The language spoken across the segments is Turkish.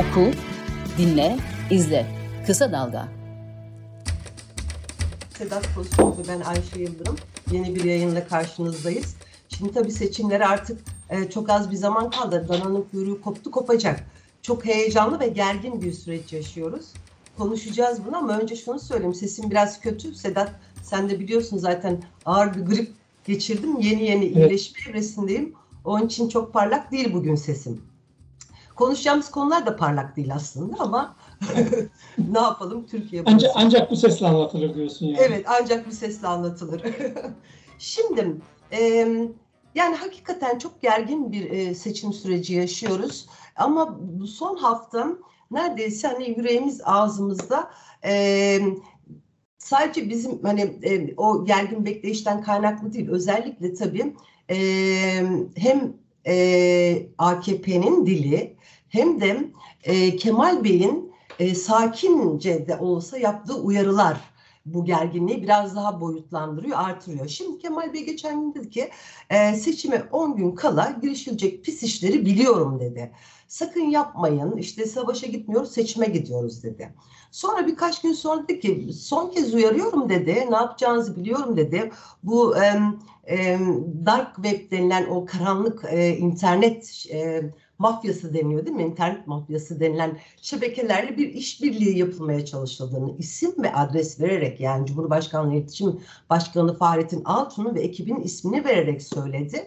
Oku, dinle, izle. Kısa Dalga. Sedat ve ben Ayşe Yıldırım. Yeni bir yayınla karşınızdayız. Şimdi tabii seçimlere artık e, çok az bir zaman kaldı. Dananın kuyruğu koptu kopacak. Çok heyecanlı ve gergin bir süreç yaşıyoruz. Konuşacağız bunu ama önce şunu söyleyeyim. Sesim biraz kötü. Sedat sen de biliyorsun zaten ağır bir grip geçirdim. Yeni yeni evet. iyileşme evresindeyim. Onun için çok parlak değil bugün sesim. Konuşacağımız konular da parlak değil aslında ama ne yapalım Türkiye ancak, ancak bu sesle anlatılır diyorsun yani. Evet ancak bu sesle anlatılır. Şimdi e, yani hakikaten çok gergin bir e, seçim süreci yaşıyoruz. Ama bu son haftam neredeyse hani yüreğimiz ağzımızda e, sadece bizim hani e, o gergin bekleyişten kaynaklı değil. Özellikle tabii e, hem e, AKP'nin dili hem de e, Kemal Bey'in e, sakince de olsa yaptığı uyarılar bu gerginliği biraz daha boyutlandırıyor, artırıyor. Şimdi Kemal Bey geçen gün dedi ki e, seçime 10 gün kala girişilecek pis işleri biliyorum dedi. Sakın yapmayın işte savaşa gitmiyoruz seçime gidiyoruz dedi. Sonra birkaç gün sonra dedi ki son kez uyarıyorum dedi ne yapacağınızı biliyorum dedi. Bu e, e, dark web denilen o karanlık e, internet e, mafyası deniyor değil mi? İnternet mafyası denilen şebekelerle bir işbirliği yapılmaya çalışıldığını isim ve adres vererek yani Cumhurbaşkanlığı İletişim Başkanı Fahrettin Altun'un ve ekibin ismini vererek söyledi.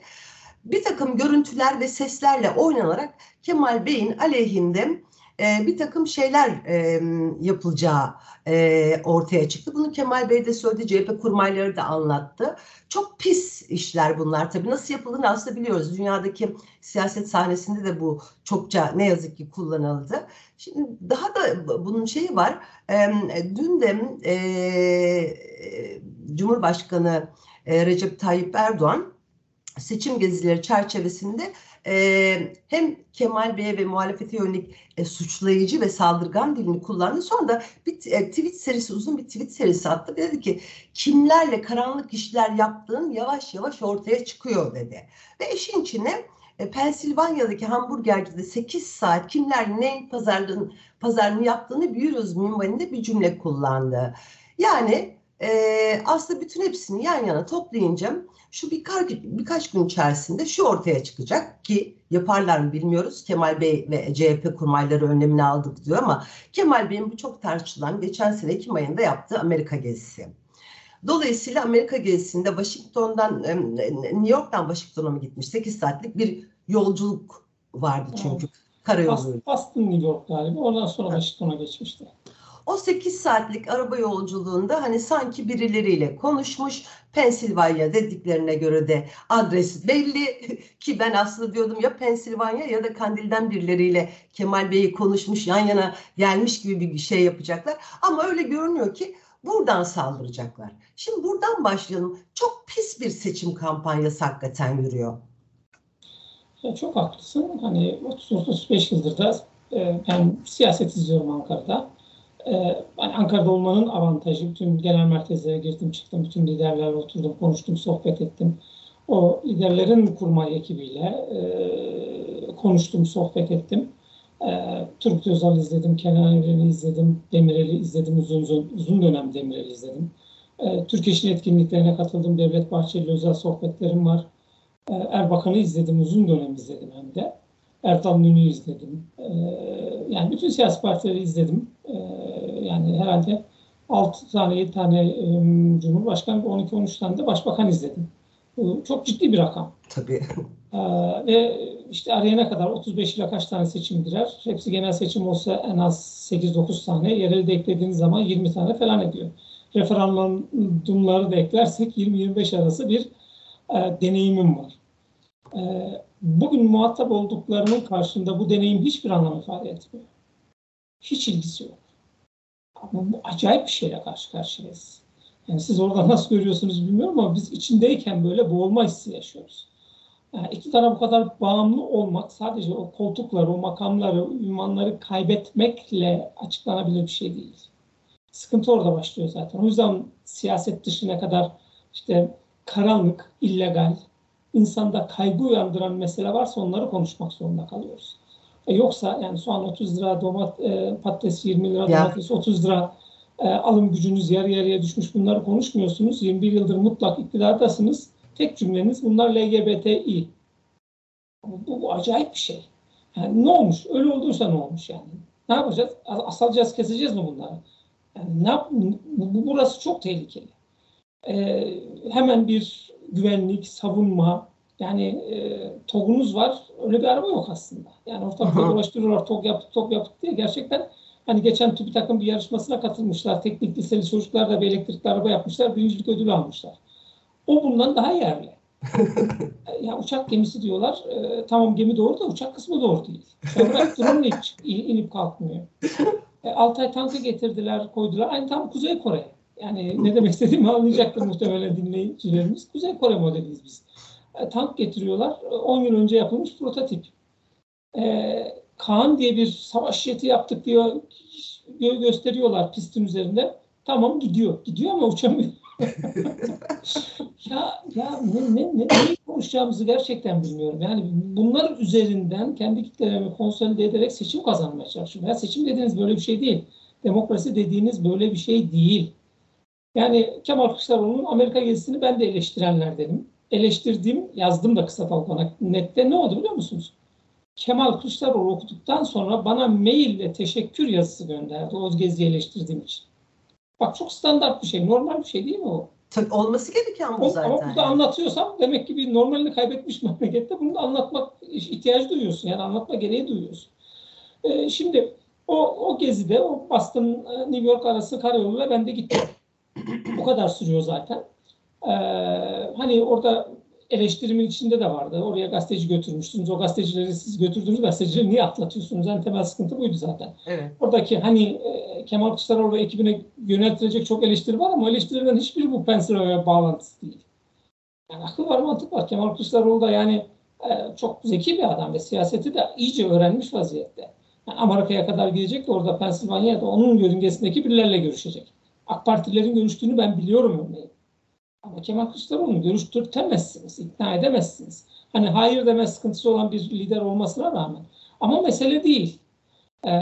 Bir takım görüntüler ve seslerle oynanarak Kemal Bey'in aleyhinde e, bir takım şeyler e, yapılacağı e, ortaya çıktı. Bunu Kemal Bey de söyledi, CHP kurmayları da anlattı. Çok pis işler bunlar tabii. Nasıl yapıldığını aslında biliyoruz. Dünyadaki siyaset sahnesinde de bu çokça ne yazık ki kullanıldı. Şimdi daha da bunun şeyi var. E, dün de e, Cumhurbaşkanı e, Recep Tayyip Erdoğan seçim gezileri çerçevesinde e, hem Kemal Bey'e ve muhalefete yönelik e, suçlayıcı ve saldırgan dilini kullandı. Sonra da bir e, tweet serisi, uzun bir tweet serisi attı. Dedi ki kimlerle karanlık işler yaptığın yavaş yavaş ortaya çıkıyor dedi. Ve işin içine e, Pensilvanya'daki hamburgercide 8 saat kimler ne pazarlığını, pazarını yaptığını biliyoruz minvalinde bir cümle kullandı. Yani e, aslında bütün hepsini yan yana toplayınca şu birkaç, birkaç gün içerisinde şu ortaya çıkacak ki yaparlar mı bilmiyoruz. Kemal Bey ve CHP kurmayları önlemini aldık diyor ama Kemal Bey'in bu çok tartışılan geçen sene Ekim ayında yaptığı Amerika gezisi. Dolayısıyla Amerika gezisinde Washington'dan New York'tan Washington'a mı gitmiş? 8 saatlik bir yolculuk vardı çünkü. Evet. Karayolu. Boston New York galiba. Ondan sonra Washington'a geçmişti. O 8 saatlik araba yolculuğunda hani sanki birileriyle konuşmuş. Pensilvanya dediklerine göre de adres belli ki ben aslında diyordum ya Pensilvanya ya da Kandil'den birileriyle Kemal Bey'i konuşmuş yan yana gelmiş gibi bir şey yapacaklar. Ama öyle görünüyor ki buradan saldıracaklar. Şimdi buradan başlayalım. Çok pis bir seçim kampanyası hakikaten yürüyor. Ya çok haklısın. Hani 30-35 yıldır da e, ben siyaset izliyorum Ankara'da. Ee, ben Ankara'da olmanın avantajı. Bütün genel merkezlere girdim, çıktım. Bütün liderlerle oturdum, konuştum, sohbet ettim. O liderlerin kurmay ekibiyle e, konuştum, sohbet ettim. E, Turgut Özal izledim, Kenan Evren'i izledim, Demirel'i izledim, uzun uzun, uzun dönem Demirel'i izledim. E, Türk İş'in etkinliklerine katıldım, Devlet Bahçeli özel sohbetlerim var. E, Erbakan'ı izledim, uzun dönem izledim hem de. Ertan Nün'ü izledim. E, yani bütün siyasi partileri izledim. E, yani herhalde 6 tane 7 tane e, Cumhurbaşkanı 12-13 tane de Başbakan izledim. Bu çok ciddi bir rakam. Tabii. Ee, ve işte araya ne kadar 35 ile kaç tane seçim girer? Hepsi genel seçim olsa en az 8-9 tane. Yerel de eklediğiniz zaman 20 tane falan ediyor. Referandumları da eklersek 20-25 arası bir e, deneyimim var. E, bugün muhatap olduklarının karşında bu deneyim hiçbir anlam ifade etmiyor. Hiç ilgisi yok. Ama bu acayip bir şeyle karşı karşıyayız. Yani siz orada nasıl görüyorsunuz bilmiyorum ama biz içindeyken böyle boğulma hissi yaşıyoruz. Yani iktidara bu kadar bağımlı olmak sadece o koltukları, o makamları, ünvanları kaybetmekle açıklanabilir bir şey değil. Sıkıntı orada başlıyor zaten. O yüzden siyaset dışına kadar işte karanlık, illegal, insanda kaygı uyandıran mesele varsa onları konuşmak zorunda kalıyoruz. E, yoksa yani soğan 30 lira, domat, e, patates 20 lira, Ya. domates 30 lira, e, alım gücünüz yarı yarıya düşmüş bunları konuşmuyorsunuz. 21 yıldır mutlak iktidardasınız. Tek cümleniz bunlar LGBTİ. Bu, bu, bu acayip bir şey. Yani ne olmuş? Öyle olduysa ne olmuş yani? Ne yapacağız? As- Asalacağız, keseceğiz mi bunları? Yani ne yap bu, bu- burası çok tehlikeli. Ee, hemen bir güvenlik, savunma, yani e, TOG'unuz var, öyle bir araba yok aslında. Yani ortalıkta dolaştırıyorlar, TOG yaptık, TOG yaptık diye. Gerçekten hani geçen TÜBİTAK'ın bir yarışmasına katılmışlar. Teknik liseli çocuklar da bir elektrikli araba yapmışlar, birincilik ödülü almışlar. O bundan daha yerli. ya uçak gemisi diyorlar. E, tamam gemi doğru da uçak kısmı doğru değil. Ya bırak drone hiç inip kalkmıyor. E, Altay tankı getirdiler, koydular. Aynı tam Kuzey Kore. Yani ne demek istediğimi anlayacaktır muhtemelen dinleyicilerimiz. Kuzey Kore modeliyiz biz. E, tank getiriyorlar. E, 10 yıl önce yapılmış prototip. E, Kaan diye bir savaş jeti yaptık diyor. gö- gösteriyorlar pistin üzerinde. Tamam gidiyor. Gidiyor ama uçamıyor. ya ya ne, ne, ne, neyi konuşacağımızı gerçekten bilmiyorum. Yani bunlar üzerinden kendi kitlelerimi konsolide ederek seçim kazanmaya çalışıyorum. Ya seçim dediğiniz böyle bir şey değil. Demokrasi dediğiniz böyle bir şey değil. Yani Kemal Kılıçdaroğlu'nun Amerika gezisini ben de eleştirenlerdenim. Eleştirdiğim, yazdım da kısa talkona nette ne oldu biliyor musunuz? Kemal Kılıçdaroğlu okuduktan sonra bana maille teşekkür yazısı gönderdi o geziyi eleştirdiğim için. Bak çok standart bir şey, normal bir şey değil mi o? Tabii olması gereken bu O- zaten. Ama burada anlatıyorsam demek ki bir normalini kaybetmiş memlekette bunu da anlatmak ihtiyacı duyuyorsun. Yani anlatma gereği duyuyorsun. Ee, şimdi o, o gezide o Boston e, New York arası karayoluyla ben de gittim. Bu kadar sürüyor zaten. Ee, hani orada eleştirimin içinde de vardı. Oraya gazeteci götürmüştünüz. O gazetecileri siz götürdüğünüz gazetecileri niye atlatıyorsunuz? En temel sıkıntı buydu zaten. Evet. Oradaki hani e, Kemal Kılıçdaroğlu ve ekibine yöneltilecek çok eleştiri var ama eleştirilerin hiçbiri bu Pennsylvania bağlantısı değil. Yani akıl var mantık var. Kemal Kılıçdaroğlu da yani e, çok zeki bir adam ve siyaseti de iyice öğrenmiş vaziyette. Yani Amerika'ya kadar gidecek de orada Pennsylvania'da onun yörüngesindeki birilerle görüşecek. AK Partilerin görüştüğünü ben biliyorum örneğin. Ama Kemal Kılıçdaroğlu'nu görüştürtemezsiniz, ikna edemezsiniz. Hani hayır deme sıkıntısı olan bir lider olmasına rağmen. Ama mesele değil. Ee,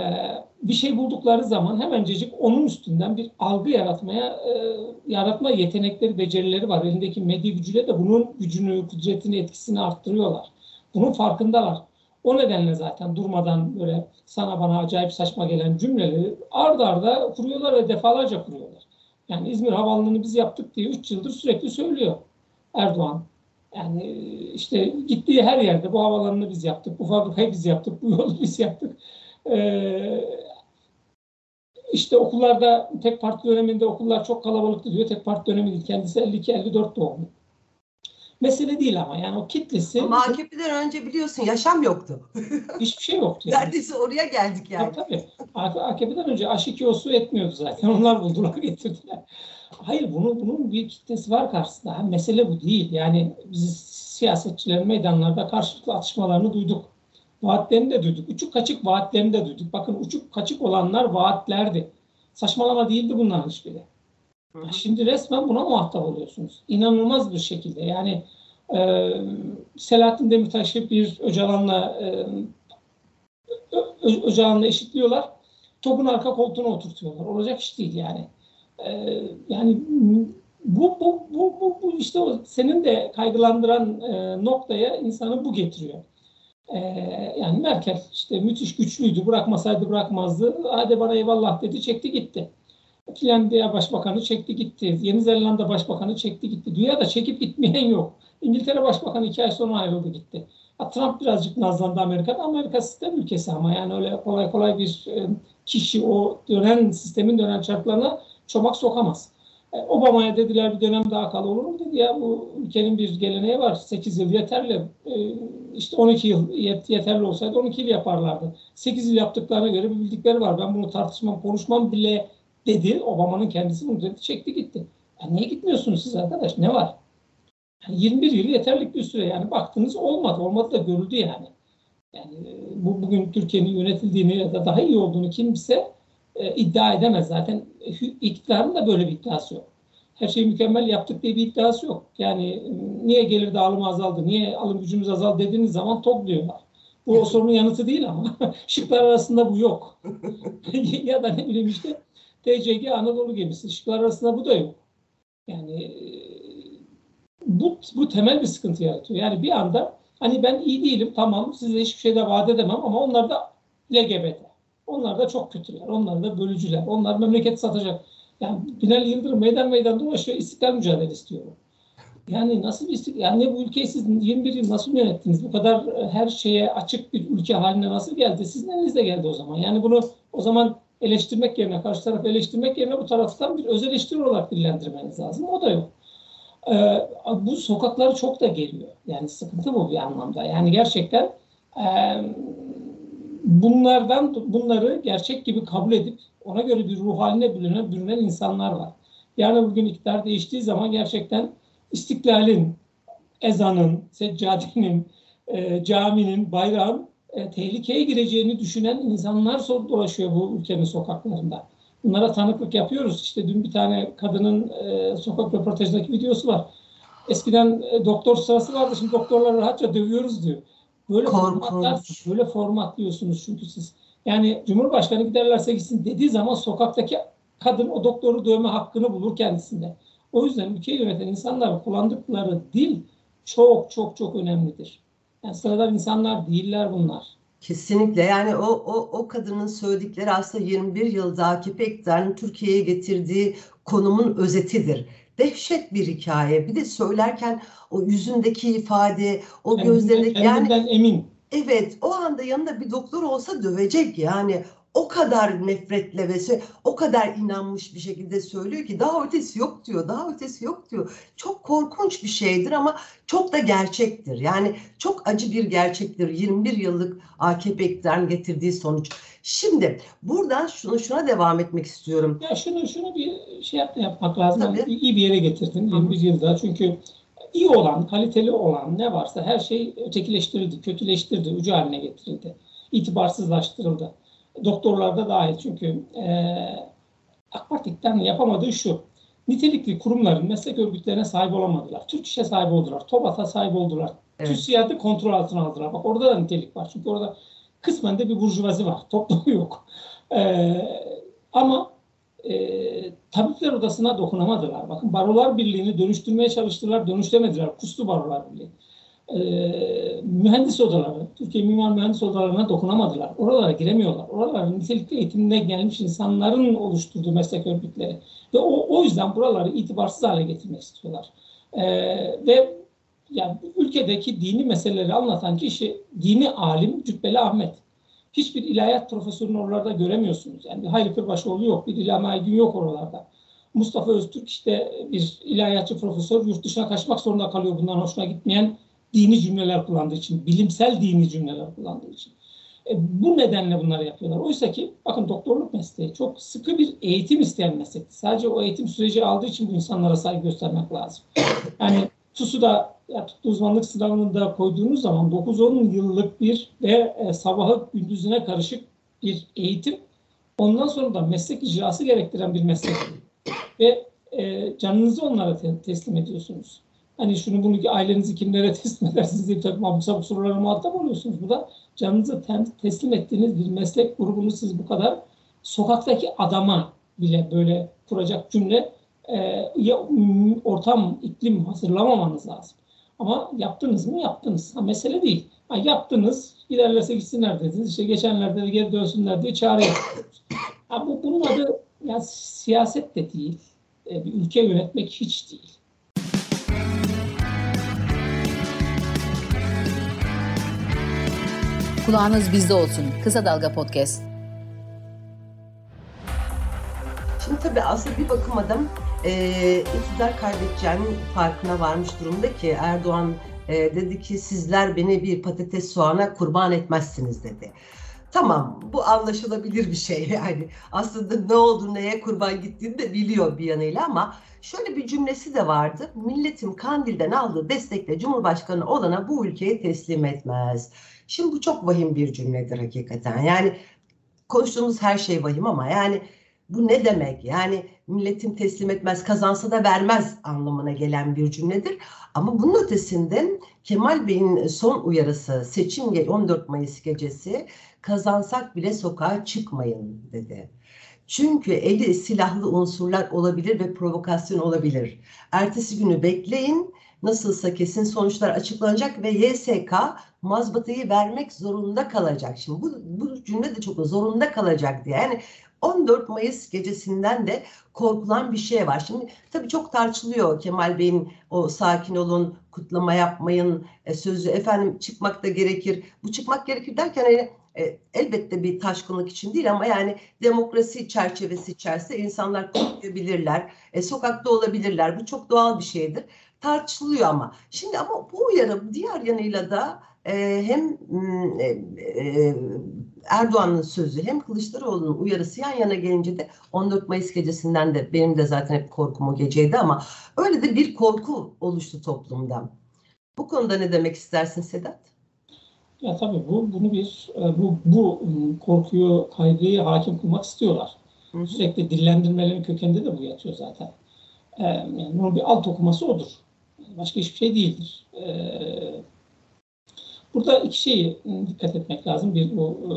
bir şey buldukları zaman hemencecik onun üstünden bir algı yaratmaya e, yaratma yetenekleri, becerileri var. Elindeki medya gücüyle de bunun gücünü, kudretini, etkisini arttırıyorlar. Bunun farkındalar. O nedenle zaten durmadan böyle sana bana acayip saçma gelen cümleleri ard arda kuruyorlar ve defalarca kuruyorlar. Yani İzmir Havaalanı'nı biz yaptık diye 3 yıldır sürekli söylüyor Erdoğan. Yani işte gittiği her yerde bu havaalanını biz yaptık, bu fabrikayı biz yaptık, bu yolu biz yaptık. Ee, işte okullarda tek parti döneminde okullar çok kalabalıktı diyor. Tek parti dönemi değil. Kendisi 52-54 doğumlu. Mesele değil ama yani o kitlesi Ama AKP'den önce biliyorsun yaşam yoktu. hiçbir şey yoktu. Yani. Neredeyse oraya geldik yani. Tabii tabii. AKP'den önce H2O su etmiyordu zaten. Onlar buldular getirdiler. Hayır bunun, bunun bir kitlesi var karşısında. Ha, mesele bu değil. Yani biz siyasetçilerin meydanlarda karşılıklı atışmalarını duyduk. Vaatlerini de duyduk. Uçuk kaçık vaatlerini de duyduk. Bakın uçuk kaçık olanlar vaatlerdi. Saçmalama değildi bunların hiçbiri. Şimdi resmen buna muhatap oluyorsunuz. İnanılmaz bir şekilde. Yani e, Selahattin Demirtaş'ı bir Öcalan'la e, Öcalan'la eşitliyorlar. Topun arka koltuğuna oturtuyorlar. Olacak iş değil yani. E, yani bu, bu, bu, bu, bu işte senin de kaygılandıran e, noktaya insanı bu getiriyor. E, yani Merkel işte müthiş güçlüydü. Bırakmasaydı bırakmazdı. Hadi bana eyvallah dedi. Çekti gitti. Finlandiya Başbakanı çekti gitti. Yeni Zelanda Başbakanı çekti gitti. Dünyada çekip gitmeyen yok. İngiltere Başbakanı iki ay sonra ayrıldı gitti. Ha, Trump birazcık nazlandı Amerika'da. Amerika sistem ülkesi ama yani öyle kolay kolay bir e, kişi o dönen sistemin dönen çarklarına çomak sokamaz. E, Obama'ya dediler bir dönem daha kal olur mu dedi ya bu ülkenin bir geleneği var. 8 yıl yeterli. E, işte 12 yıl yet- yeterli olsaydı 12 yıl yaparlardı. 8 yıl yaptıklarına göre bir bildikleri var. Ben bunu tartışmam, konuşmam bile dedi. Obama'nın kendisi bunu dedi, çekti gitti. Ya niye gitmiyorsunuz siz arkadaş? Ne var? Yani 21 yıl yeterlik bir süre. Yani baktınız olmadı. Olmadı da görüldü yani. Yani e, bu bugün Türkiye'nin yönetildiğini ya da daha iyi olduğunu kimse e, iddia edemez. Zaten e, iktidarın da böyle bir iddiası yok. Her şeyi mükemmel yaptık diye bir iddiası yok. Yani e, niye gelir dağılımı azaldı, niye alım gücümüz azaldı dediğiniz zaman tok diyorlar. Bu o sorunun yanıtı değil ama şıklar arasında bu yok. ya da ne bileyim işte TCG Anadolu gemisi. Şıklar arasında bu da yok. Yani bu, bu temel bir sıkıntı yaratıyor. Yani bir anda hani ben iyi değilim tamam size hiçbir şey de vaat edemem ama onlar da LGBT. Onlar da çok kötüler. Onlar da bölücüler. Onlar memleket satacak. Yani Binali Yıldırım meydan meydan dolaşıyor. istiklal mücadele istiyor. Yani nasıl bir istiklal? Yani bu ülkeyi siz 21 yıl nasıl yönettiniz? Bu kadar e, her şeye açık bir ülke haline nasıl geldi? Sizin elinizde geldi o zaman. Yani bunu o zaman eleştirmek yerine, karşı tarafı eleştirmek yerine bu taraftan bir öz eleştiri olarak dillendirmeniz lazım. O da yok. Ee, bu sokakları çok da geliyor. Yani sıkıntı bu bir anlamda. Yani gerçekten e, bunlardan bunları gerçek gibi kabul edip ona göre bir ruh haline bürünen, bürünen insanlar var. Yani bugün iktidar değiştiği zaman gerçekten istiklalin, ezanın, seccadenin, e, caminin, bayrağın e, tehlikeye gireceğini düşünen insanlar dolaşıyor bu ülkenin sokaklarında. Bunlara tanıklık yapıyoruz. İşte dün bir tane kadının e, sokak röportajındaki videosu var. Eskiden e, doktor sırası vardı, şimdi doktorları rahatça dövüyoruz diyor. Böyle formatlar, böyle formatlıyorsunuz çünkü siz. Yani Cumhurbaşkanı giderlerse gitsin dediği zaman sokaktaki kadın o doktoru dövme hakkını bulur kendisinde. O yüzden ülkeyi yöneten insanlar kullandıkları dil çok çok çok önemlidir. Yani sıradan insanlar değiller bunlar. Kesinlikle yani o, o, o kadının söyledikleri aslında 21 yılda AKP iktidarının Türkiye'ye getirdiği konumun özetidir. Dehşet bir hikaye. Bir de söylerken o yüzündeki ifade, o yani gözlerindeki yani emin. Evet, o anda yanında bir doktor olsa dövecek yani o kadar nefretle ve o kadar inanmış bir şekilde söylüyor ki daha ötesi yok diyor. Daha ötesi yok diyor. Çok korkunç bir şeydir ama çok da gerçektir. Yani çok acı bir gerçektir. 21 yıllık AKP iktidarın getirdiği sonuç. Şimdi buradan şunu şuna devam etmek istiyorum. Ya şunu şunu bir şey yap, yapmak lazım. Tabii. Yani iyi bir yere getirdin 21 yılda. Çünkü iyi olan, kaliteli olan ne varsa her şey ötekileştirildi, kötüleştirildi, ucu haline getirildi. itibarsızlaştırıldı doktorlarda dahil çünkü e, AK Parti'den yapamadığı şu. Nitelikli kurumların meslek örgütlerine sahip olamadılar. Türk İş'e sahip oldular. TOBAT'a sahip oldular. Evet. TÜSİAD'ı kontrol altına aldılar. Bak orada da nitelik var. Çünkü orada kısmen de bir burjuvazi var. Toplumu yok. Ee, ama e, tabipler odasına dokunamadılar. Bakın barolar birliğini dönüştürmeye çalıştılar. Dönüşlemediler. Kustu barolar birliği e, mühendis odaları, Türkiye Mimar Mühendis Odalarına dokunamadılar. Oralara giremiyorlar. Oralara nitelikli eğitimine gelmiş insanların oluşturduğu meslek örgütleri. Ve o, o yüzden buraları itibarsız hale getirmek istiyorlar. E, ve yani ülkedeki dini meseleleri anlatan kişi dini alim Cübbeli Ahmet. Hiçbir ilahiyat profesörünü oralarda göremiyorsunuz. Yani bir Hayri Kırbaşoğlu yok, bir İlham Aygün yok oralarda. Mustafa Öztürk işte bir ilahiyatçı profesör yurt dışına kaçmak zorunda kalıyor bundan hoşuna gitmeyen dini cümleler kullandığı için, bilimsel dini cümleler kullandığı için. E, bu nedenle bunları yapıyorlar. Oysa ki bakın doktorluk mesleği çok sıkı bir eğitim isteyen meslek. Sadece o eğitim süreci aldığı için bu insanlara saygı göstermek lazım. Yani TUS'u ya, uzmanlık sınavını da koyduğunuz zaman 9-10 yıllık bir ve e, sabahı gündüzüne karışık bir eğitim. Ondan sonra da meslek icrası gerektiren bir meslek. Ve e, canınızı onlara te- teslim ediyorsunuz. Hani şunu bunu ailenizi kimlere teslim edersiniz diye bir takım abuk sabuk sorulara muhatap oluyorsunuz. Bu da canınızı teslim ettiğiniz bir meslek grubunu siz bu kadar sokaktaki adama bile böyle kuracak cümle e, ya, ortam, iklim hazırlamamanız lazım. Ama yaptınız mı? Yaptınız. Ha, mesele değil. Ha, yaptınız, giderlerse gitsinler dediniz. İşte geçenlerde de geri dönsünler diye çağrı yapıyorsunuz. Ha, bu, bunun adı yani siyaset de değil. E, bir ülke yönetmek hiç değil. Kulağınız bizde olsun. Kısa Dalga Podcast. Şimdi tabii aslında bir bakım adam e, iktidar kaybedeceğinin farkına varmış durumda ki Erdoğan e, dedi ki sizler beni bir patates soğana kurban etmezsiniz dedi. Tamam bu anlaşılabilir bir şey yani aslında ne oldu neye kurban gittiğini de biliyor bir yanıyla ama şöyle bir cümlesi de vardı. Milletim Kandil'den aldığı destekle Cumhurbaşkanı olana bu ülkeyi teslim etmez. Şimdi bu çok vahim bir cümledir hakikaten. Yani konuştuğumuz her şey vahim ama yani bu ne demek? Yani milletim teslim etmez, kazansa da vermez anlamına gelen bir cümledir. Ama bunun ötesinde Kemal Bey'in son uyarısı seçim 14 Mayıs gecesi kazansak bile sokağa çıkmayın dedi. Çünkü eli silahlı unsurlar olabilir ve provokasyon olabilir. Ertesi günü bekleyin. Nasılsa kesin sonuçlar açıklanacak ve YSK mazbatayı vermek zorunda kalacak. Şimdi bu, bu cümle de çok zorunda kalacak diye. Yani 14 Mayıs gecesinden de korkulan bir şey var. Şimdi tabii çok tartışılıyor Kemal Bey'in o sakin olun, kutlama yapmayın e, sözü. Efendim çıkmak da gerekir. Bu çıkmak gerekir derken hani e, elbette bir taşkınlık için değil ama yani demokrasi çerçevesi içerisinde insanlar kutlayabilirler, e, sokakta olabilirler. Bu çok doğal bir şeydir. Tartışılıyor ama. Şimdi ama bu uyarı diğer yanıyla da e, hem e, e, Erdoğan'ın sözü hem Kılıçdaroğlu'nun uyarısı yan yana gelince de 14 Mayıs gecesinden de benim de zaten hep korkum o geceydi ama öyle de bir korku oluştu toplumda. Bu konuda ne demek istersin Sedat? Ya tabii bu bunu bir e, bu bu ıı, korkuyu, kaygıyı hakim kılmak istiyorlar. Hı hı. Sürekli dillendirmelerin kökeninde de bu yatıyor zaten. Ee, yani bunun bir alt okuması odur. Başka hiçbir şey değildir. Ee, burada iki şeyi ıı, dikkat etmek lazım. Bir bu e,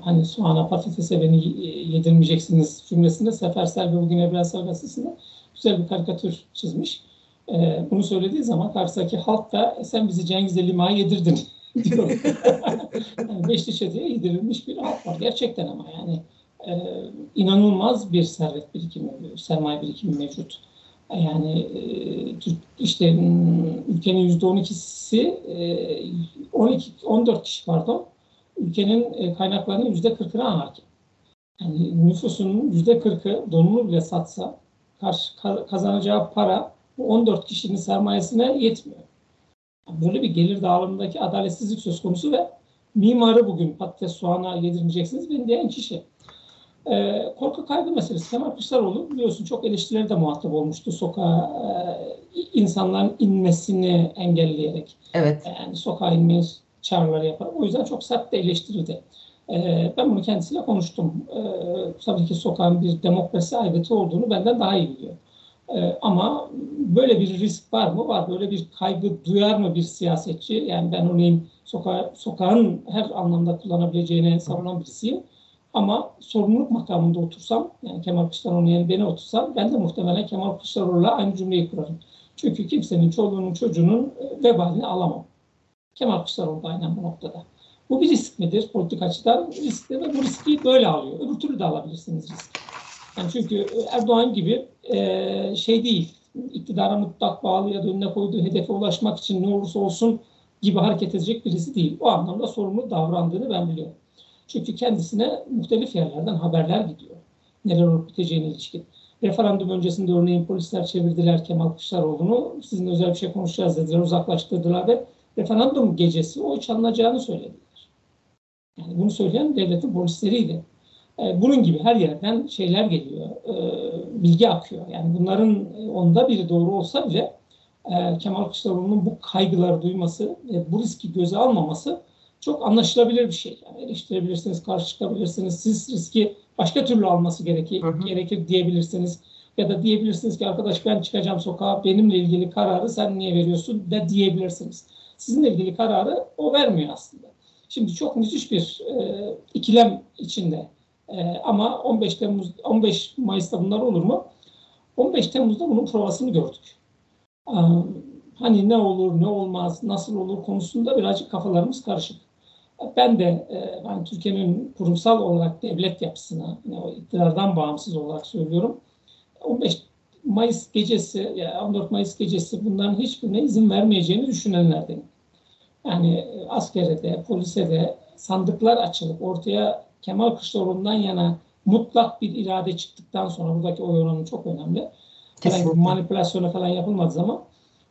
hani soğana patatese beni yedirmeyeceksiniz cümlesinde Sefer Selvi bugün Evrensel Gazetesi'nde güzel bir karikatür çizmiş. Ee, bunu söylediği zaman karşısındaki halk da e, sen bizi Cengiz Lima'ya yedirdin diyor. yani Beşli Çete'ye yedirilmiş bir halk var. Gerçekten ama yani e, inanılmaz bir servet birikimi, sermaye birikimi mevcut. Yani e, işte ülkenin yüzde on ikisi, e, 12, 14 kişi pardon, ülkenin e, kaynaklarının yüzde kırkına hakim. Yani nüfusunun yüzde kırkı donunu bile satsa karşı kazanacağı para bu 14 kişinin sermayesine yetmiyor. Böyle bir gelir dağılımındaki adaletsizlik söz konusu ve mimarı bugün patates soğana yedirmeyeceksiniz beni diyen kişi. Ee, korku kaygı meselesi. Kemal Kılıçdaroğlu biliyorsun çok eleştirileri de muhatap olmuştu. Sokağa e, insanların inmesini engelleyerek. Evet. Yani sokağa inmeyi çağrıları yapar. O yüzden çok sert de eleştirildi. Ee, ben bunu kendisiyle konuştum. Ee, tabii ki sokağın bir demokrasi aygıtı olduğunu benden daha iyi biliyor. Ee, ama böyle bir risk var mı? Var. Böyle bir kaygı duyar mı bir siyasetçi? Yani ben örneğin soka sokağın her anlamda kullanabileceğini savunan birisiyim. Ama sorumluluk makamında otursam, yani Kemal Kılıçdaroğlu'nun yerine beni otursam, ben de muhtemelen Kemal Kılıçdaroğlu'la aynı cümleyi kurarım. Çünkü kimsenin çoluğunun çocuğunun e, vebalini alamam. Kemal Kılıçdaroğlu da aynen bu noktada. Bu bir risk midir? Politik açıdan riskli ve bu riski böyle alıyor. Öbür türlü de alabilirsiniz riski. Yani çünkü Erdoğan gibi e, şey değil, iktidara mutlak bağlı ya da önüne koyduğu hedefe ulaşmak için ne olursa olsun gibi hareket edecek birisi değil. O anlamda sorumlu davrandığını ben biliyorum. Çünkü kendisine muhtelif yerlerden haberler gidiyor. Neler olup biteceğine ilişkin. Referandum öncesinde örneğin polisler çevirdiler Kemal Kılıçdaroğlu'nu. Sizinle özel bir şey konuşacağız dediler, uzaklaştırdılar ve referandum gecesi o çalınacağını söylediler. Yani bunu söyleyen devletin polisleriydi. E, bunun gibi her yerden şeyler geliyor, e, bilgi akıyor. Yani bunların onda biri doğru olsa bile e, Kemal Kılıçdaroğlu'nun bu kaygıları duyması bu riski göze almaması çok anlaşılabilir bir şey. Yani eleştirebilirsiniz, karşı çıkabilirsiniz. Siz riski başka türlü alması gerekir, hı hı. gerekir diyebilirsiniz. Ya da diyebilirsiniz ki arkadaş ben çıkacağım sokağa benimle ilgili kararı sen niye veriyorsun de diyebilirsiniz. Sizinle ilgili kararı o vermiyor aslında. Şimdi çok müthiş bir e, ikilem içinde e, ama 15 Temmuz 15 Mayıs'ta bunlar olur mu? 15 Temmuz'da bunun provasını gördük. E, hani ne olur, ne olmaz, nasıl olur konusunda birazcık kafalarımız karışık. Ben de e, hani Türkiye'nin kurumsal olarak devlet yapısına, yani o iktidardan bağımsız olarak söylüyorum. 15 Mayıs gecesi, yani 14 Mayıs gecesi bunların hiçbirine izin vermeyeceğini düşünenlerdenim. Yani e, askere de, polise de sandıklar açılıp ortaya Kemal Kılıçdaroğlu'ndan yana mutlak bir irade çıktıktan sonra buradaki oy oranı çok önemli. Herhangi manipülasyona falan yapılmadığı zaman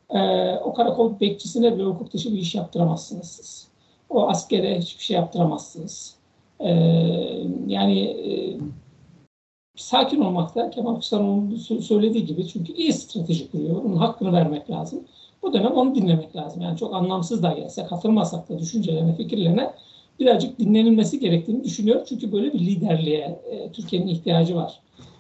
e, o karakol bekçisine bile hukuk dışı bir iş yaptıramazsınız siz. O askere hiçbir şey yaptıramazsınız. E, yani e, sakin olmakta Kemal Kılıçdaroğlu'nun söylediği gibi çünkü iyi strateji kuruyor. Onun hakkını vermek lazım. Bu dönem onu dinlemek lazım. Yani çok anlamsız da gelse katılmasak da düşüncelerine, fikirlerine birazcık dinlenilmesi gerektiğini düşünüyorum. Çünkü böyle bir liderliğe e, Türkiye'nin ihtiyacı var.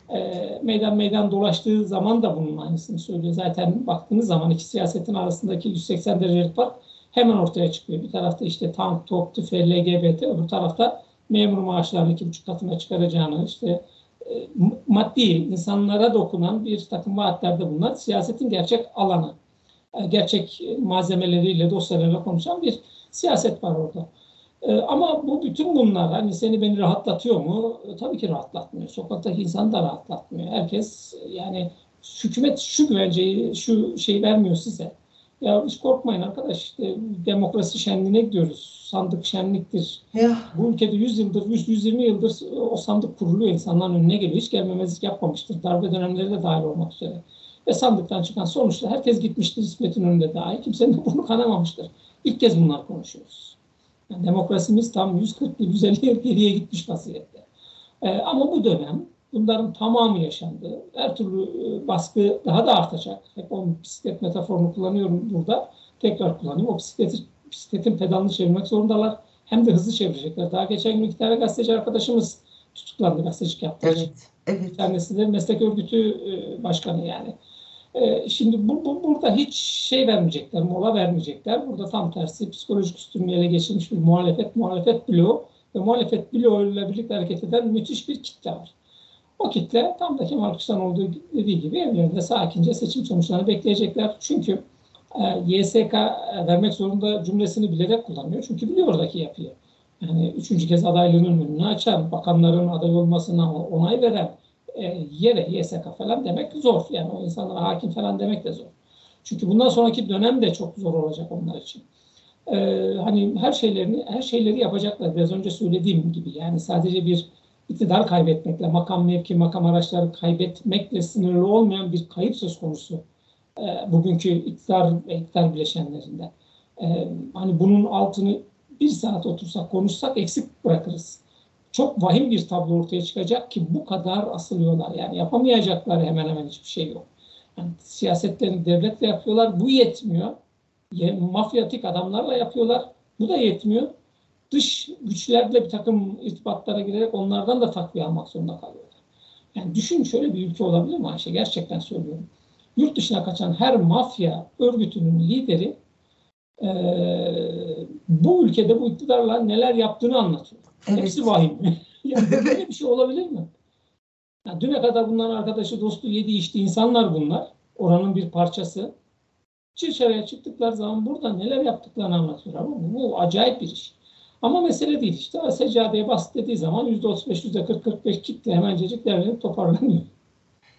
e, meydan meydan dolaştığı zaman da bunun aynısını söylüyor. Zaten baktığınız zaman iki siyasetin arasındaki 180 derecelik fark hemen ortaya çıkıyor. Bir tarafta işte tank, top, tüfe, LGBT, öbür tarafta memur maaşlarını iki buçuk katına çıkaracağını, işte e, maddi insanlara dokunan bir takım vaatlerde bulunan siyasetin gerçek alanı, e, gerçek malzemeleriyle, dosyalarıyla konuşan bir siyaset var orada. E, ama bu bütün bunlar hani seni beni rahatlatıyor mu? Tabii ki rahatlatmıyor. Sokaktaki insan da rahatlatmıyor. Herkes yani hükümet şu güvenceyi, şu şeyi vermiyor size. Ya hiç korkmayın arkadaş işte demokrasi şenliğine gidiyoruz. Sandık şenliktir. Ya. Bu ülkede 100 yıldır, 100, 120 yıldır o sandık kuruluyor insanların önüne geliyor. Hiç gelmemezlik yapmamıştır. Darbe dönemleri de dahil olmak üzere. Ve sandıktan çıkan sonuçta herkes gitmiştir İsmet'in önünde dahil. Kimsenin de bunu kanamamıştır. İlk kez bunlar konuşuyoruz. Yani demokrasimiz tam 140 yıl, 150 yıl geriye gitmiş vaziyette. Ee, ama bu dönem Bunların tamamı yaşandı. Her türlü e, baskı daha da artacak. Hep o bisiklet metaforunu kullanıyorum burada. Tekrar kullanayım. O bisikleti, bisikletin pedalını çevirmek zorundalar. Hem de hızlı çevirecekler. Daha geçen gün iki tane gazeteci arkadaşımız tutuklandı gazetecilik yaptığı evet, Evet. Bir tanesi de meslek örgütü e, başkanı yani. E, şimdi bu, bu, burada hiç şey vermeyecekler, mola vermeyecekler. Burada tam tersi psikolojik üstünlüğü ele geçirmiş bir muhalefet, muhalefet bloğu ve muhalefet bloğuyla birlikte hareket eden müthiş bir kitle var. O kitle tam da Kemal olduğu dediği gibi evlerinde sakince seçim sonuçlarını bekleyecekler. Çünkü e, YSK vermek zorunda cümlesini bilerek kullanıyor. Çünkü biliyor oradaki yapıyı. Yani üçüncü kez adaylığının önünü açan, bakanların aday olmasına onay veren e, yere YSK falan demek zor. Yani o insanlara hakim falan demek de zor. Çünkü bundan sonraki dönem de çok zor olacak onlar için. Ee, hani her şeylerini her şeyleri yapacaklar. Biraz önce söylediğim gibi yani sadece bir iktidar kaybetmekle, makam mevki, makam araçları kaybetmekle sınırlı olmayan bir kayıp söz konusu. E, bugünkü iktidar ve iktidar bileşenlerinde. E, hani bunun altını bir saat otursak, konuşsak eksik bırakırız. Çok vahim bir tablo ortaya çıkacak ki bu kadar asılıyorlar. Yani yapamayacakları hemen hemen hiçbir şey yok. Yani siyasetlerini devletle yapıyorlar. Bu yetmiyor. Mafyatik adamlarla yapıyorlar. Bu da yetmiyor dış güçlerle bir takım irtibatlara girerek onlardan da takviye almak zorunda kalıyorlar. Yani düşün şöyle bir ülke olabilir mi Ayşe? Gerçekten söylüyorum. Yurt dışına kaçan her mafya örgütünün lideri e, bu ülkede bu iktidarla neler yaptığını anlatıyor. Evet. Hepsi vahim. yani böyle bir şey olabilir mi? Yani düne kadar bunların arkadaşı, dostu, yedi içti insanlar bunlar. Oranın bir parçası. Dışarıya çıktıkları zaman burada neler yaptıklarını anlatıyor. Ama bu, bu acayip bir iş. Ama mesele değil işte. Seccadeye bas dediği zaman %35, %40-45 kitle hemencecik derlenip toparlanıyor.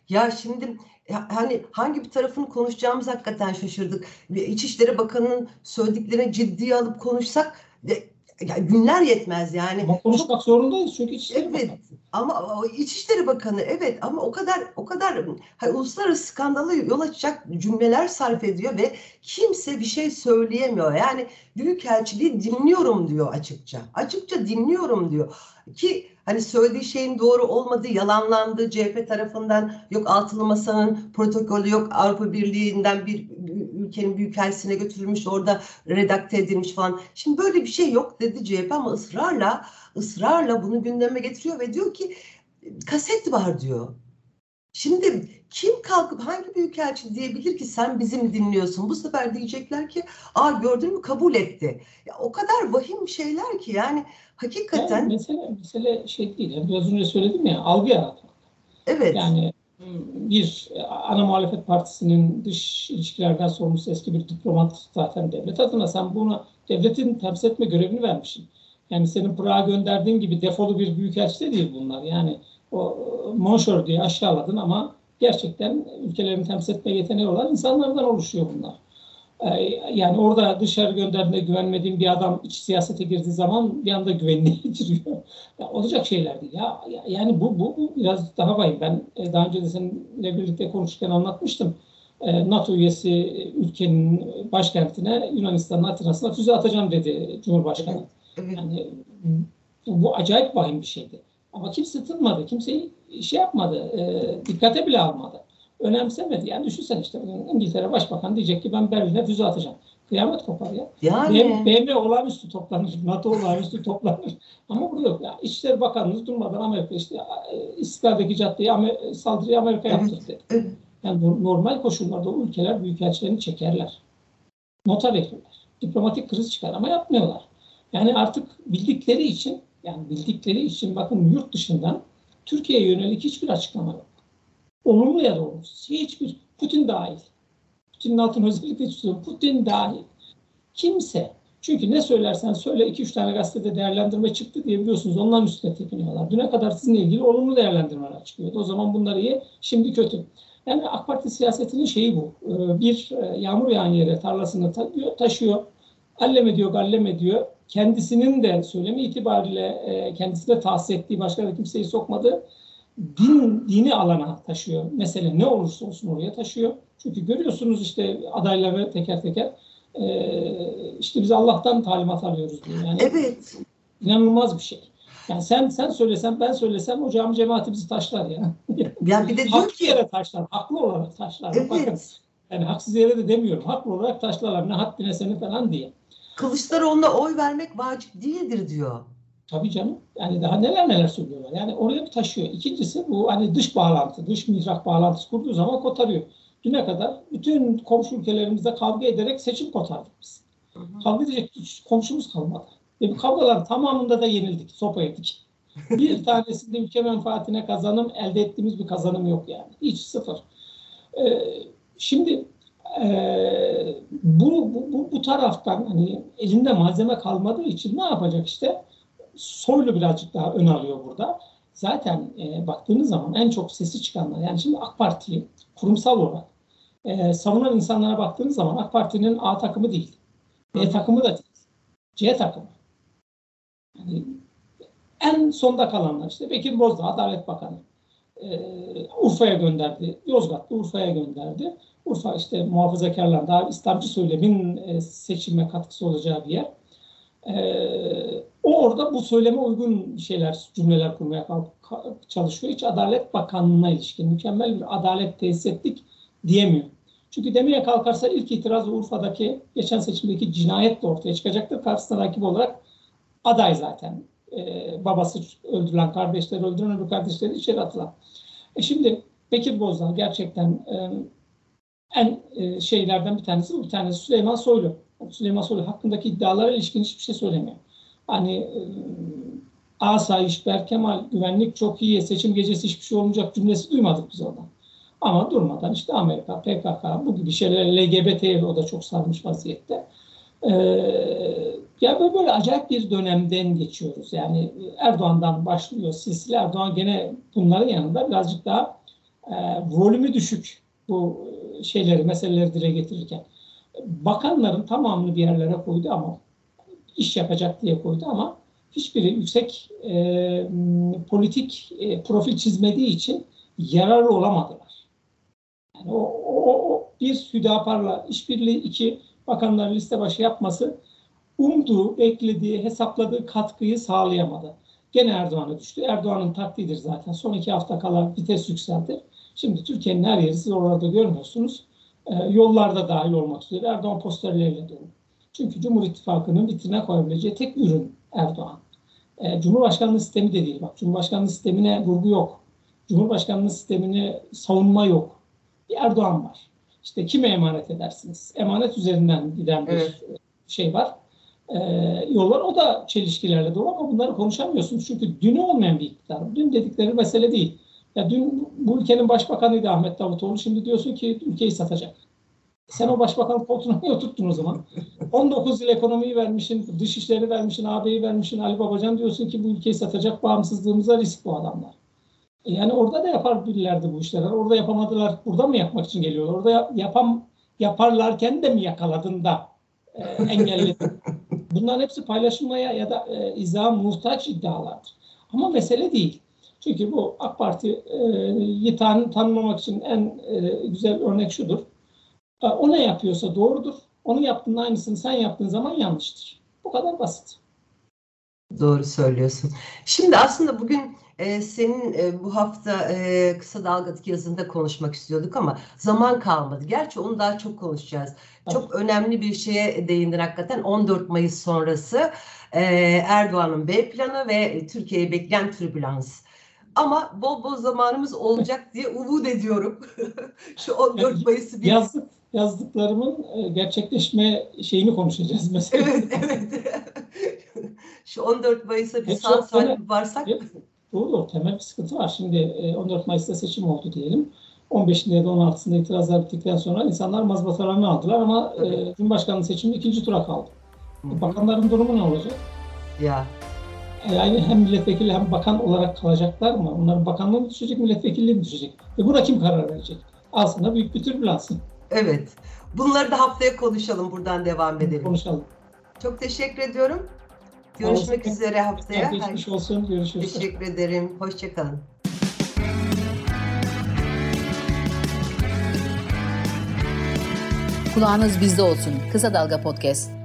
Ya şimdi hani hangi bir tarafını konuşacağımız hakikaten şaşırdık. İçişleri Bakanı'nın söylediklerini ciddiye alıp konuşsak ya günler yetmez yani. Ama konuşmak zorundayız çünkü İçişleri Evet Bakanı. ama İçişleri Bakanı evet ama o kadar o kadar hani, uluslararası skandala yol açacak cümleler sarf ediyor ve kimse bir şey söyleyemiyor. Yani Büyükelçiliği dinliyorum diyor açıkça. Açıkça dinliyorum diyor. Ki hani söylediği şeyin doğru olmadığı yalanlandı CHP tarafından yok altılı masanın protokolü yok Avrupa Birliği'nden bir ülkenin büyükelçisine götürülmüş orada redakte edilmiş falan. Şimdi böyle bir şey yok dedi CHP ama ısrarla ısrarla bunu gündeme getiriyor ve diyor ki kaset var diyor. Şimdi kim kalkıp hangi büyükelçi diyebilir ki sen bizim dinliyorsun? Bu sefer diyecekler ki aa gördün mü kabul etti. Ya, o kadar vahim şeyler ki yani hakikaten. Yani mesele, mesele şey değil. Yani biraz önce söyledim ya algı yaratmak. Evet. Yani bir ana muhalefet partisinin dış ilişkilerden sorumlusu eski bir diplomat zaten devlet adına sen bunu devletin temsil etme görevini vermişsin. Yani senin Pırağa gönderdiğin gibi defolu bir büyükelçi de değil bunlar. Yani o monşör diye aşağıladın ama gerçekten ülkelerini temsil etme yeteneği olan insanlardan oluşuyor bunlar. Ee, yani orada dışarı gönderdiğinde güvenmediğim bir adam iç siyasete girdiği zaman bir anda güvenliği yitiriyor. Ya olacak şeyler değil. Ya, yani bu, bu, bu biraz daha vahim. Ben e, daha önce de seninle birlikte konuşurken anlatmıştım. E, NATO üyesi ülkenin başkentine Yunanistan'ın Atina'sına füze atacağım dedi Cumhurbaşkanı. Yani bu acayip vahim bir şeydi. Ama kimse tutmadı, kimseyi şey yapmadı, e, dikkate bile almadı. Önemsemedi. Yani düşünsen işte İngiltere Başbakan diyecek ki ben Berlin'e füze atacağım. Kıyamet kopar ya. Yani BM olağanüstü toplanır, NATO olağanüstü toplanır. Ama burada yok. Ya. İçişleri Bakanımız durmadan Amerika işte e, İstiklal'deki caddeyi Amer saldırıyı Amerika Evet, yaptırdı evet. Yani no- normal koşullarda o ülkeler büyükelçilerini çekerler. Nota verirler. Diplomatik kriz çıkar ama yapmıyorlar. Yani artık bildikleri için yani bildikleri için bakın yurt dışından Türkiye'ye yönelik hiçbir açıklama yok. Olumlu ya da olumsuz. Hiçbir. Putin dahil. Putin'in altını özellikle tutuyorum. Putin dahil. Kimse. Çünkü ne söylersen söyle 2-3 tane gazetede değerlendirme çıktı diye biliyorsunuz onların üstüne tepiniyorlar. Düne kadar sizinle ilgili olumlu değerlendirmeler çıkıyordu. O zaman bunları iyi, şimdi kötü. Yani AK Parti siyasetinin şeyi bu. Ee, Bir e, yağmur yağan yere tarlasını ta- taşıyor. Allem ediyor, gallem ediyor. Kendisinin de söylemi itibariyle e, kendisine tahsis ettiği, başka da kimseyi sokmadığı din, dini alana taşıyor. Mesele ne olursa olsun oraya taşıyor. Çünkü görüyorsunuz işte adayları teker teker e, işte biz Allah'tan talimat alıyoruz diyor. Yani evet. inanılmaz bir şey. Yani sen sen söylesen ben söylesem o cami cemaati bizi taşlar ya. Yani bir de diyor Haklı ki yere taşlar. Haklı olarak taşlar. Bakın evet. yani haksız yere de demiyorum. Haklı olarak taşlarlar. Ne haddine seni falan diye. Kılıçdaroğlu'na oy vermek vacip değildir diyor. Tabii canım. Yani daha neler neler söylüyorlar. Yani oraya taşıyor. İkincisi bu hani dış bağlantı, dış mihrak bağlantısı kurduğu zaman kotarıyor. Düne kadar bütün komşu ülkelerimizde kavga ederek seçim kotardık biz. Kavga edecek hiç komşumuz kalmadı. Ve bu kavgaların tamamında da yenildik, sopa yedik. Bir tanesinde ülke menfaatine kazanım, elde ettiğimiz bir kazanım yok yani. Hiç sıfır. Ee, şimdi ee, bu, bu, bu, bu taraftan hani elinde malzeme kalmadığı için ne yapacak işte? Soylu birazcık daha ön alıyor burada. Zaten e, baktığınız zaman en çok sesi çıkanlar yani şimdi AK Parti'yi kurumsal olarak e, savunan insanlara baktığınız zaman AK Parti'nin A takımı değil. B takımı da değil. C takımı. Yani en sonda kalanlar işte Bekir Bozdağ Adalet Bakanı. E, Urfa'ya gönderdi. Yozgat'ta Urfa'ya gönderdi. Urfa işte muhafazakarlar daha İslamcı söylemin e, seçime katkısı olacağı bir yer. O orada bu söyleme uygun şeyler, cümleler kurmaya çalışıyor. Hiç Adalet Bakanlığı'na ilişkin mükemmel bir adalet tesis ettik diyemiyor. Çünkü demeye kalkarsa ilk itiraz Urfa'daki geçen seçimdeki cinayet de ortaya çıkacaktır. Karşısına rakip olarak aday zaten. Ee, babası öldürülen, kardeşleri öldürülen, öbür kardeşleri içeri atılan. E şimdi Bekir Bozdağ gerçekten e, en e, şeylerden bir tanesi bu. Bir tanesi Süleyman Soylu. Süleyman Soylu hakkındaki iddialara ilişkin hiçbir şey söylemiyor. Hani e, asayiş, Berkemal, güvenlik çok iyi, seçim gecesi hiçbir şey olmayacak cümlesi duymadık biz oradan. Ama durmadan işte Amerika, PKK bu gibi şeyler, LGBT'ye o da çok sarmış vaziyette. Ee, ya böyle, böyle acayip bir dönemden geçiyoruz. Yani Erdoğan'dan başlıyor silsile. Erdoğan gene bunların yanında birazcık daha e, volümü düşük bu şeyleri, meseleleri dile getirirken. Bakanların tamamını bir yerlere koydu ama iş yapacak diye koydu ama hiçbiri yüksek e, politik e, profil çizmediği için yararlı olamadılar. Yani o, o, o bir Hüdapar'la işbirliği, iki bakanların liste başı yapması umduğu, beklediği, hesapladığı katkıyı sağlayamadı. Gene Erdoğan'a düştü. Erdoğan'ın taktiğidir zaten. Son iki hafta kala vites yükseltir. Şimdi Türkiye'nin her yeri siz orada görmüyorsunuz. E, yollarda dahil olmak üzere Erdoğan posterleriyle dolu. Çünkü Cumhur İttifakı'nın vitrine koyabileceği tek ürün Erdoğan. E, Cumhurbaşkanlığı sistemi de değil. Bak Cumhurbaşkanlığı sistemine vurgu yok. Cumhurbaşkanlığı sistemini savunma yok. Bir Erdoğan var. İşte kime emanet edersiniz? Emanet üzerinden giden bir Evet. şey var. E, yollar o da çelişkilerle dolu ama bunları konuşamıyorsunuz. Çünkü dünü olmayan bir iktidar. Dün dedikleri mesele değil. Ya dün bu ülkenin başbakanıydı Ahmet Davutoğlu. Şimdi diyorsun ki ülkeyi satacak. Sen o başbakan koltuğuna niye oturttun o zaman? 19 yıl ekonomiyi vermişsin, dışişleri vermişsin, AB'yi vermişsin, Ali Babacan diyorsun ki bu ülkeyi satacak bağımsızlığımıza risk bu adamlar. E yani orada da yapabilirlerdi bu işleri. Orada yapamadılar. Burada mı yapmak için geliyorlar? Orada yap- yapam yaparlarken de mi yakaladın da e, engelledin? Bunların hepsi paylaşılmaya ya da e, izaha muhtaç iddialardır. Ama mesele değil. Çünkü bu AK Parti'yi tan tanımlamak için en e, güzel örnek şudur. E, O ne yapıyorsa doğrudur. Onu yaptığın aynısını sen yaptığın zaman yanlıştır. Bu kadar basit. Doğru söylüyorsun. Şimdi aslında bugün e, senin e, bu hafta e, kısa dalgadaki yazında konuşmak istiyorduk ama zaman kalmadı. Gerçi onu daha çok konuşacağız. Çok önemli bir şeye değindin hakikaten 14 Mayıs sonrası e, Erdoğan'ın B planı ve Türkiye'yi bekleyen türbülans. Ama bol bol zamanımız olacak diye umut ediyorum. Şu 14 Mayıs'ı bir... Yazdık, yazdıklarımın e, gerçekleşme şeyini konuşacağız mesela. Evet, evet. Şu 14 Mayıs'a bir çok salim varsak. Hep- Doğru, temel bir sıkıntı var. Şimdi e, 14 Mayıs'ta seçim oldu diyelim. 15'inde ya da 16'sında itirazlar bittikten sonra insanlar mazbatalarını aldılar ama e, Cumhurbaşkanlığı seçimi ikinci tura kaldı. E, Bakanların durumu ne olacak? Ya Yani hem milletvekili hem bakan olarak kalacaklar mı? Onların bakanlığı mı düşecek, milletvekilliği mi düşecek? Ve buna kim karar verecek? Aslında büyük bir türbülans. evet. Bunları da haftaya konuşalım. Buradan devam edelim. Konuşalım. Çok teşekkür ediyorum. Görüşmek olasın. üzere haftaya. Geçmiş olsun, görüşürüz. Teşekkür ederim. Hoşçakalın. Kulağınız bizde olsun. Kısa Dalga Podcast.